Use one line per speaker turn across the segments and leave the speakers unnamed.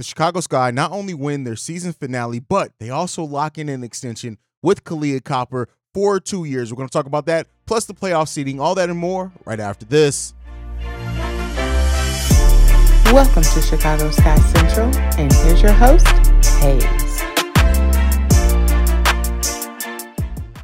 the Chicago Sky not only win their season finale, but they also lock in an extension with Kahleah Copper for two years. We're going to talk about that, plus the playoff seeding, all that and more right after this.
Welcome to Chicago Sky Central, and here's your host, Haize.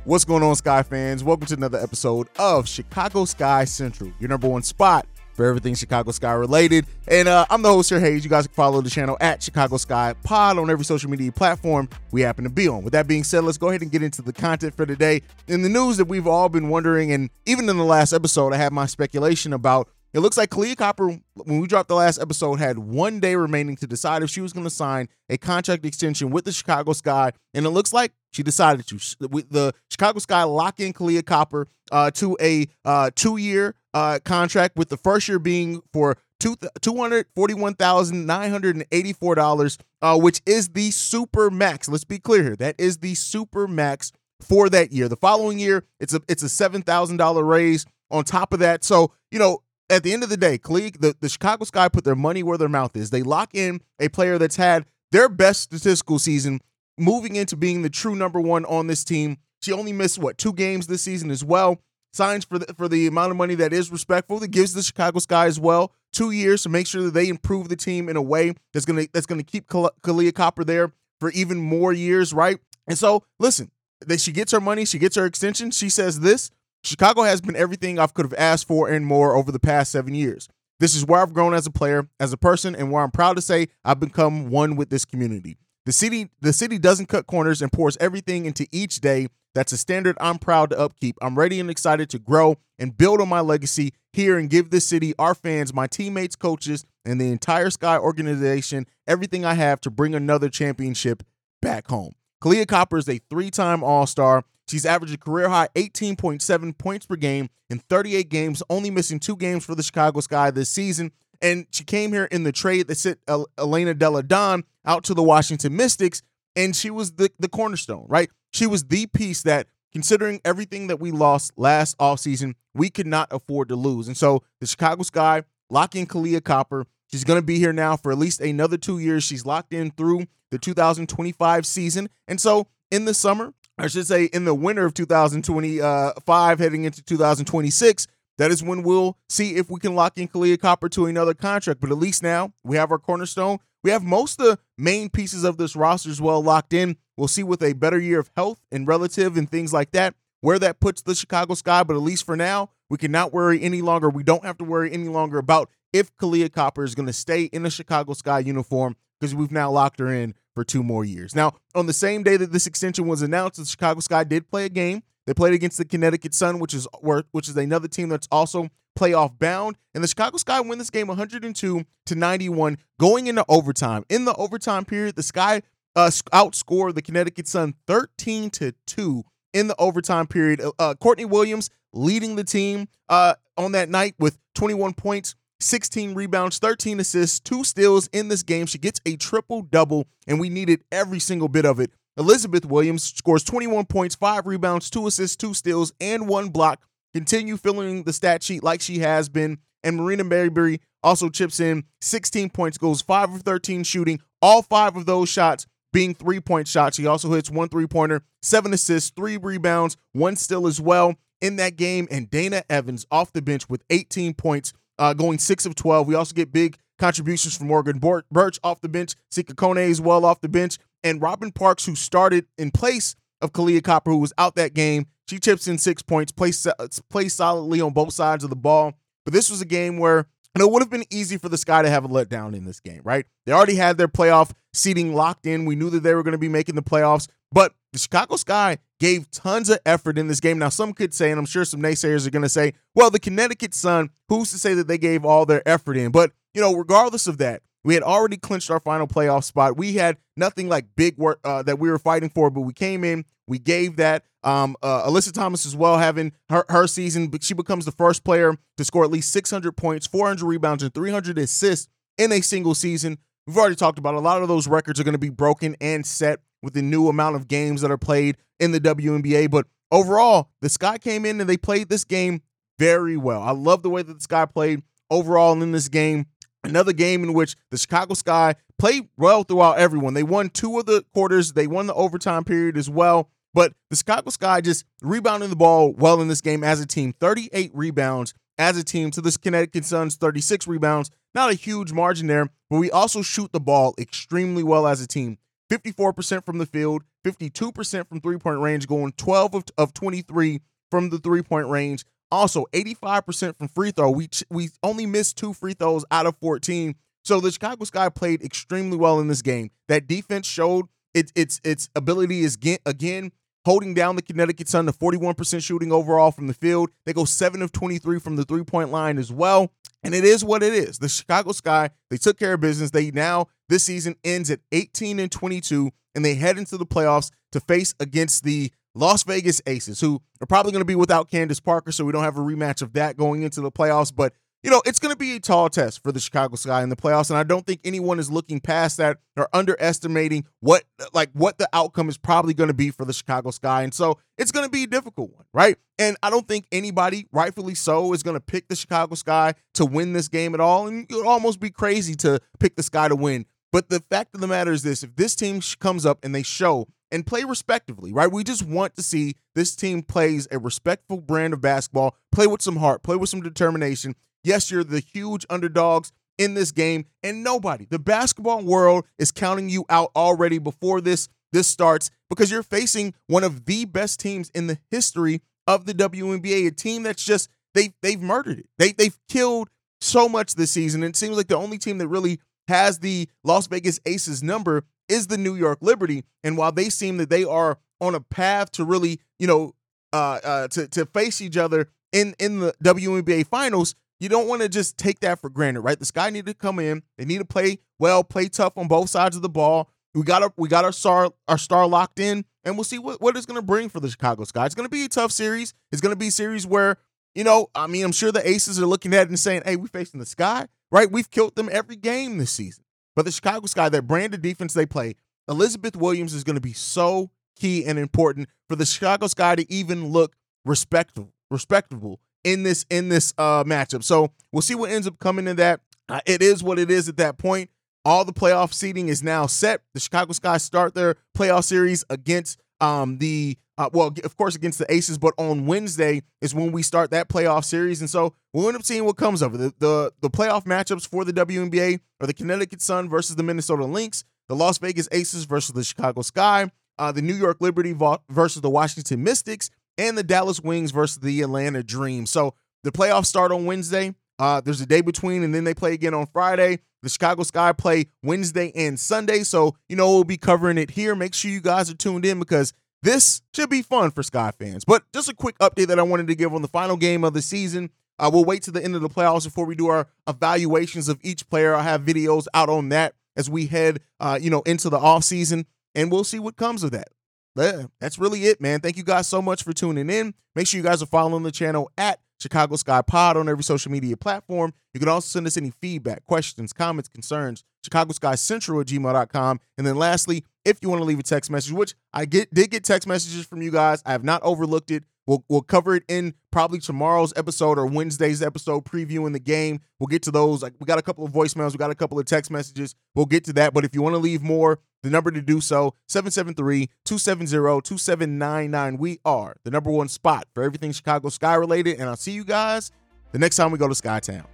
What's going on, Sky fans? Welcome to another episode of Chicago Sky Central, your number one spot for everything Chicago Sky related. And uh, I'm the host here, Haize. You guys can follow the channel at Chicago Sky Pod on every social media platform we happen to be on. With that being said, let's go ahead and get into the content for today. In the news that we've all been wondering, and even in the last episode, I had my speculation about it looks like Kahleah Copper, when we dropped the last episode, had one day remaining to decide if she was going to sign a contract extension with the Chicago Sky, and it looks like she decided to. The Chicago Sky lock in Kahleah Copper uh, to a uh, two-year uh, contract, with the first year being for two two hundred forty-one thousand nine hundred and eighty-four dollars, uh, which is the super max. Let's be clear here. That is the super max for that year. The following year, it's a it's a seven thousand dollar raise on top of that. So you know at the end of the day, Klieg, the, the Chicago Sky put their money where their mouth is. They lock in a player that's had their best statistical season, moving into being the true number one on this team. She only missed what two games this season as well. Signs for the, for the amount of money that is respectful that gives the Chicago Sky as well two years to make sure that they improve the team in a way that's gonna that's gonna keep Kahleah Copper there for even more years, right? And so, listen, that she gets her money, she gets her extension. She says this Chicago has been everything I could have asked for and more over the past seven years. This is where I've grown as a player, as a person, and where I'm proud to say I've become one with this community. The city, the city doesn't cut corners and pours everything into each day. That's a standard I'm proud to upkeep. I'm ready and excited to grow and build on my legacy here and give this city, our fans, my teammates, coaches, and the entire Sky organization everything I have to bring another championship back home. Kahleah Copper is a three time All Star She's averaged a career high 18.7 points per game in 38 games, only missing two games for the Chicago Sky this season. And she came here in the trade that sent Elena Delle Donne out to the Washington Mystics, and she was the, the cornerstone, right? She was the piece that, considering everything that we lost last offseason, we could not afford to lose. And so the Chicago Sky lock in Kahleah Copper. She's going to be here now for at least another two years. She's locked in through the 2025 season. And so in the summer, I should say, in the winter of 2025, heading into 2026, that is when we'll see if we can lock in Kahleah Copper to another contract. But at least now we have our cornerstone. We have most of the main pieces of this roster as well locked in. We'll see with a better year of health and relative and things like that where that puts the Chicago Sky. But at least for now, we cannot worry any longer. We don't have to worry any longer about if Kahleah Copper is going to stay in the Chicago Sky uniform because we've now locked her in for two more years. Now, on the same day that this extension was announced, the Chicago Sky did play a game. They played against the Connecticut Sun, which is which is another team that's also playoff bound. And the Chicago Sky win this game 102 to 91, going into overtime. In the overtime period, the Sky uh, outscored the Connecticut Sun 13 to two in the overtime period. Uh, Courtney Williams leading the team uh, on that night with 21 points. 16 rebounds, 13 assists, two steals in this game. She gets a triple double, and we needed every single bit of it. Elizabeth Williams scores 21 points, five rebounds, two assists, two steals, and one block. Continue filling the stat sheet like she has been. And Marina Mabrey also chips in 16 points, goes 5 of 13 shooting, all five of those shots being three point shots. She also hits one three pointer, seven assists, three rebounds, one steal as well in that game. And Dana Evans off the bench with 18 points uh, going six of 12. We also get big contributions from Morgan Bertsch off the bench, Sika Kone as well off the bench, and Robyn Parks, who started in place of Kahleah Copper, who was out that game. She chips in six points, plays, plays solidly on both sides of the ball. But this was a game where and it would have been easy for the Sky to have a letdown in this game, right? They already had their playoff seating locked in. We knew that they were going to be making the playoffs, but the Chicago Sky gave tons of effort in this game. Now, some could say, and I'm sure some naysayers are going to say, well, the Connecticut Sun, who's to say that they gave all their effort in? But, you know, regardless of that, we had already clinched our final playoff spot. We had nothing like big work uh, that we were fighting for, but we came in, we gave that. Um, uh, Alyssa Thomas as well having her, her season, but she becomes the first player to score at least 600 points, 400 rebounds, and 300 assists in a single season. We've already talked about a lot of those records are going to be broken and set with the new amount of games that are played in the WNBA. But overall, the Sky came in and they played this game very well. I love the way that the Sky played overall in this game. Another game in which the Chicago Sky played well throughout everyone. They won two of the quarters, they won the overtime period as well. But the Chicago Sky just rebounding the ball well in this game as a team 38 rebounds as a team to the Connecticut Suns 36 rebounds. Not a huge margin there, but we also shoot the ball extremely well as a team. 54% from the field, 52% from three point range, going 12 of, of 23 from the three point range. Also, 85% from free throw. We we only missed two free throws out of 14. So the Chicago Sky played extremely well in this game. That defense showed its its its ability is again, again holding down the Connecticut Sun to 41% shooting overall from the field. They go 7 of 23 from the three-point line as well. And it is what it is. The Chicago Sky, they took care of business. They now this season ends at 18 and 22 and they head into the playoffs to face against the Las Vegas Aces, who are probably going to be without Candace Parker, so we don't have a rematch of that going into the playoffs. But you know, it's going to be a tall test for the Chicago Sky in the playoffs, and I don't think anyone is looking past that or underestimating what like what the outcome is probably going to be for the Chicago Sky. And so it's going to be a difficult one, right? And I don't think anybody, rightfully so, is going to pick the Chicago Sky to win this game at all. And it would almost be crazy to pick the Sky to win. But the fact of the matter is this: if this team comes up and they show and play respectively, right? We just want to see this team plays a respectful brand of basketball, play with some heart, play with some determination, Yes, you're the huge underdogs in this game, and nobody, the basketball world, is counting you out already before this this starts because you're facing one of the best teams in the history of the WNBA, a team that's just they they've murdered it. They they've killed so much this season. It seems like the only team that really has the Las Vegas Aces number is the New York Liberty. And while they seem that they are on a path to really, you know, uh, uh, to to face each other in in the WNBA finals, you don't want to just take that for granted, right? The Sky need to come in. They need to play well, play tough on both sides of the ball. We got our, we got our star our star locked in, and we'll see what, what it's going to bring for the Chicago Sky. It's going to be a tough series. It's going to be a series where you know, I mean, I'm sure the Aces are looking at it and saying, "Hey, we facing the Sky, right? We've killed them every game this season." But the Chicago Sky, that brand of defense they play, Elizabeth Williams is going to be so key and important for the Chicago Sky to even look respectable, respectable in this in this uh, matchup. So we'll see what ends up coming in that. Uh, it is what it is at that point. All the playoff seating is now set. The Chicago Sky start their playoff series against um, the uh, well, of course, against the Aces, but on Wednesday is when we start that playoff series, and so we'll end up seeing what comes of it. The, the the playoff matchups for the WNBA are the Connecticut Sun versus the Minnesota Lynx, the Las Vegas Aces versus the Chicago Sky, uh, the New York Liberty versus the Washington Mystics, and the Dallas Wings versus the Atlanta Dream. So the playoffs start on Wednesday. Uh, there's a day between, and then they play again on Friday. The Chicago Sky play Wednesday and Sunday. So, you know, we'll be covering it here. Make sure you guys are tuned in because this should be fun for Sky fans. But just a quick update that I wanted to give on the final game of the season. Uh, we'll wait to the end of the playoffs before we do our evaluations of each player. I have videos out on that as we head, uh, you know, into the off season, and we'll see what comes of that yeah, that's really it, man. Thank you guys so much for tuning in. Make sure you guys are following the channel at Chicago Sky Pod on every social media platform. You can also send us any feedback, questions, comments, concerns, Chicago Sky Central at gmail.com. And then lastly, if you want to leave a text message, which I get did get text messages from you guys, I have not overlooked it. We'll, we'll cover it in probably tomorrow's episode or Wednesday's episode previewing the game. We'll get to those. Like we got a couple of voicemails, we got a couple of text messages. We'll get to that. But if you want to leave more, the number to do so, 773-270-2799. We are the number one spot for everything Chicago Sky related. And I'll see you guys the next time we go to Skytown.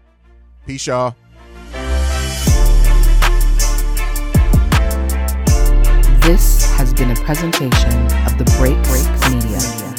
Peace, y'all.
This has been a presentation of the Break Break Media.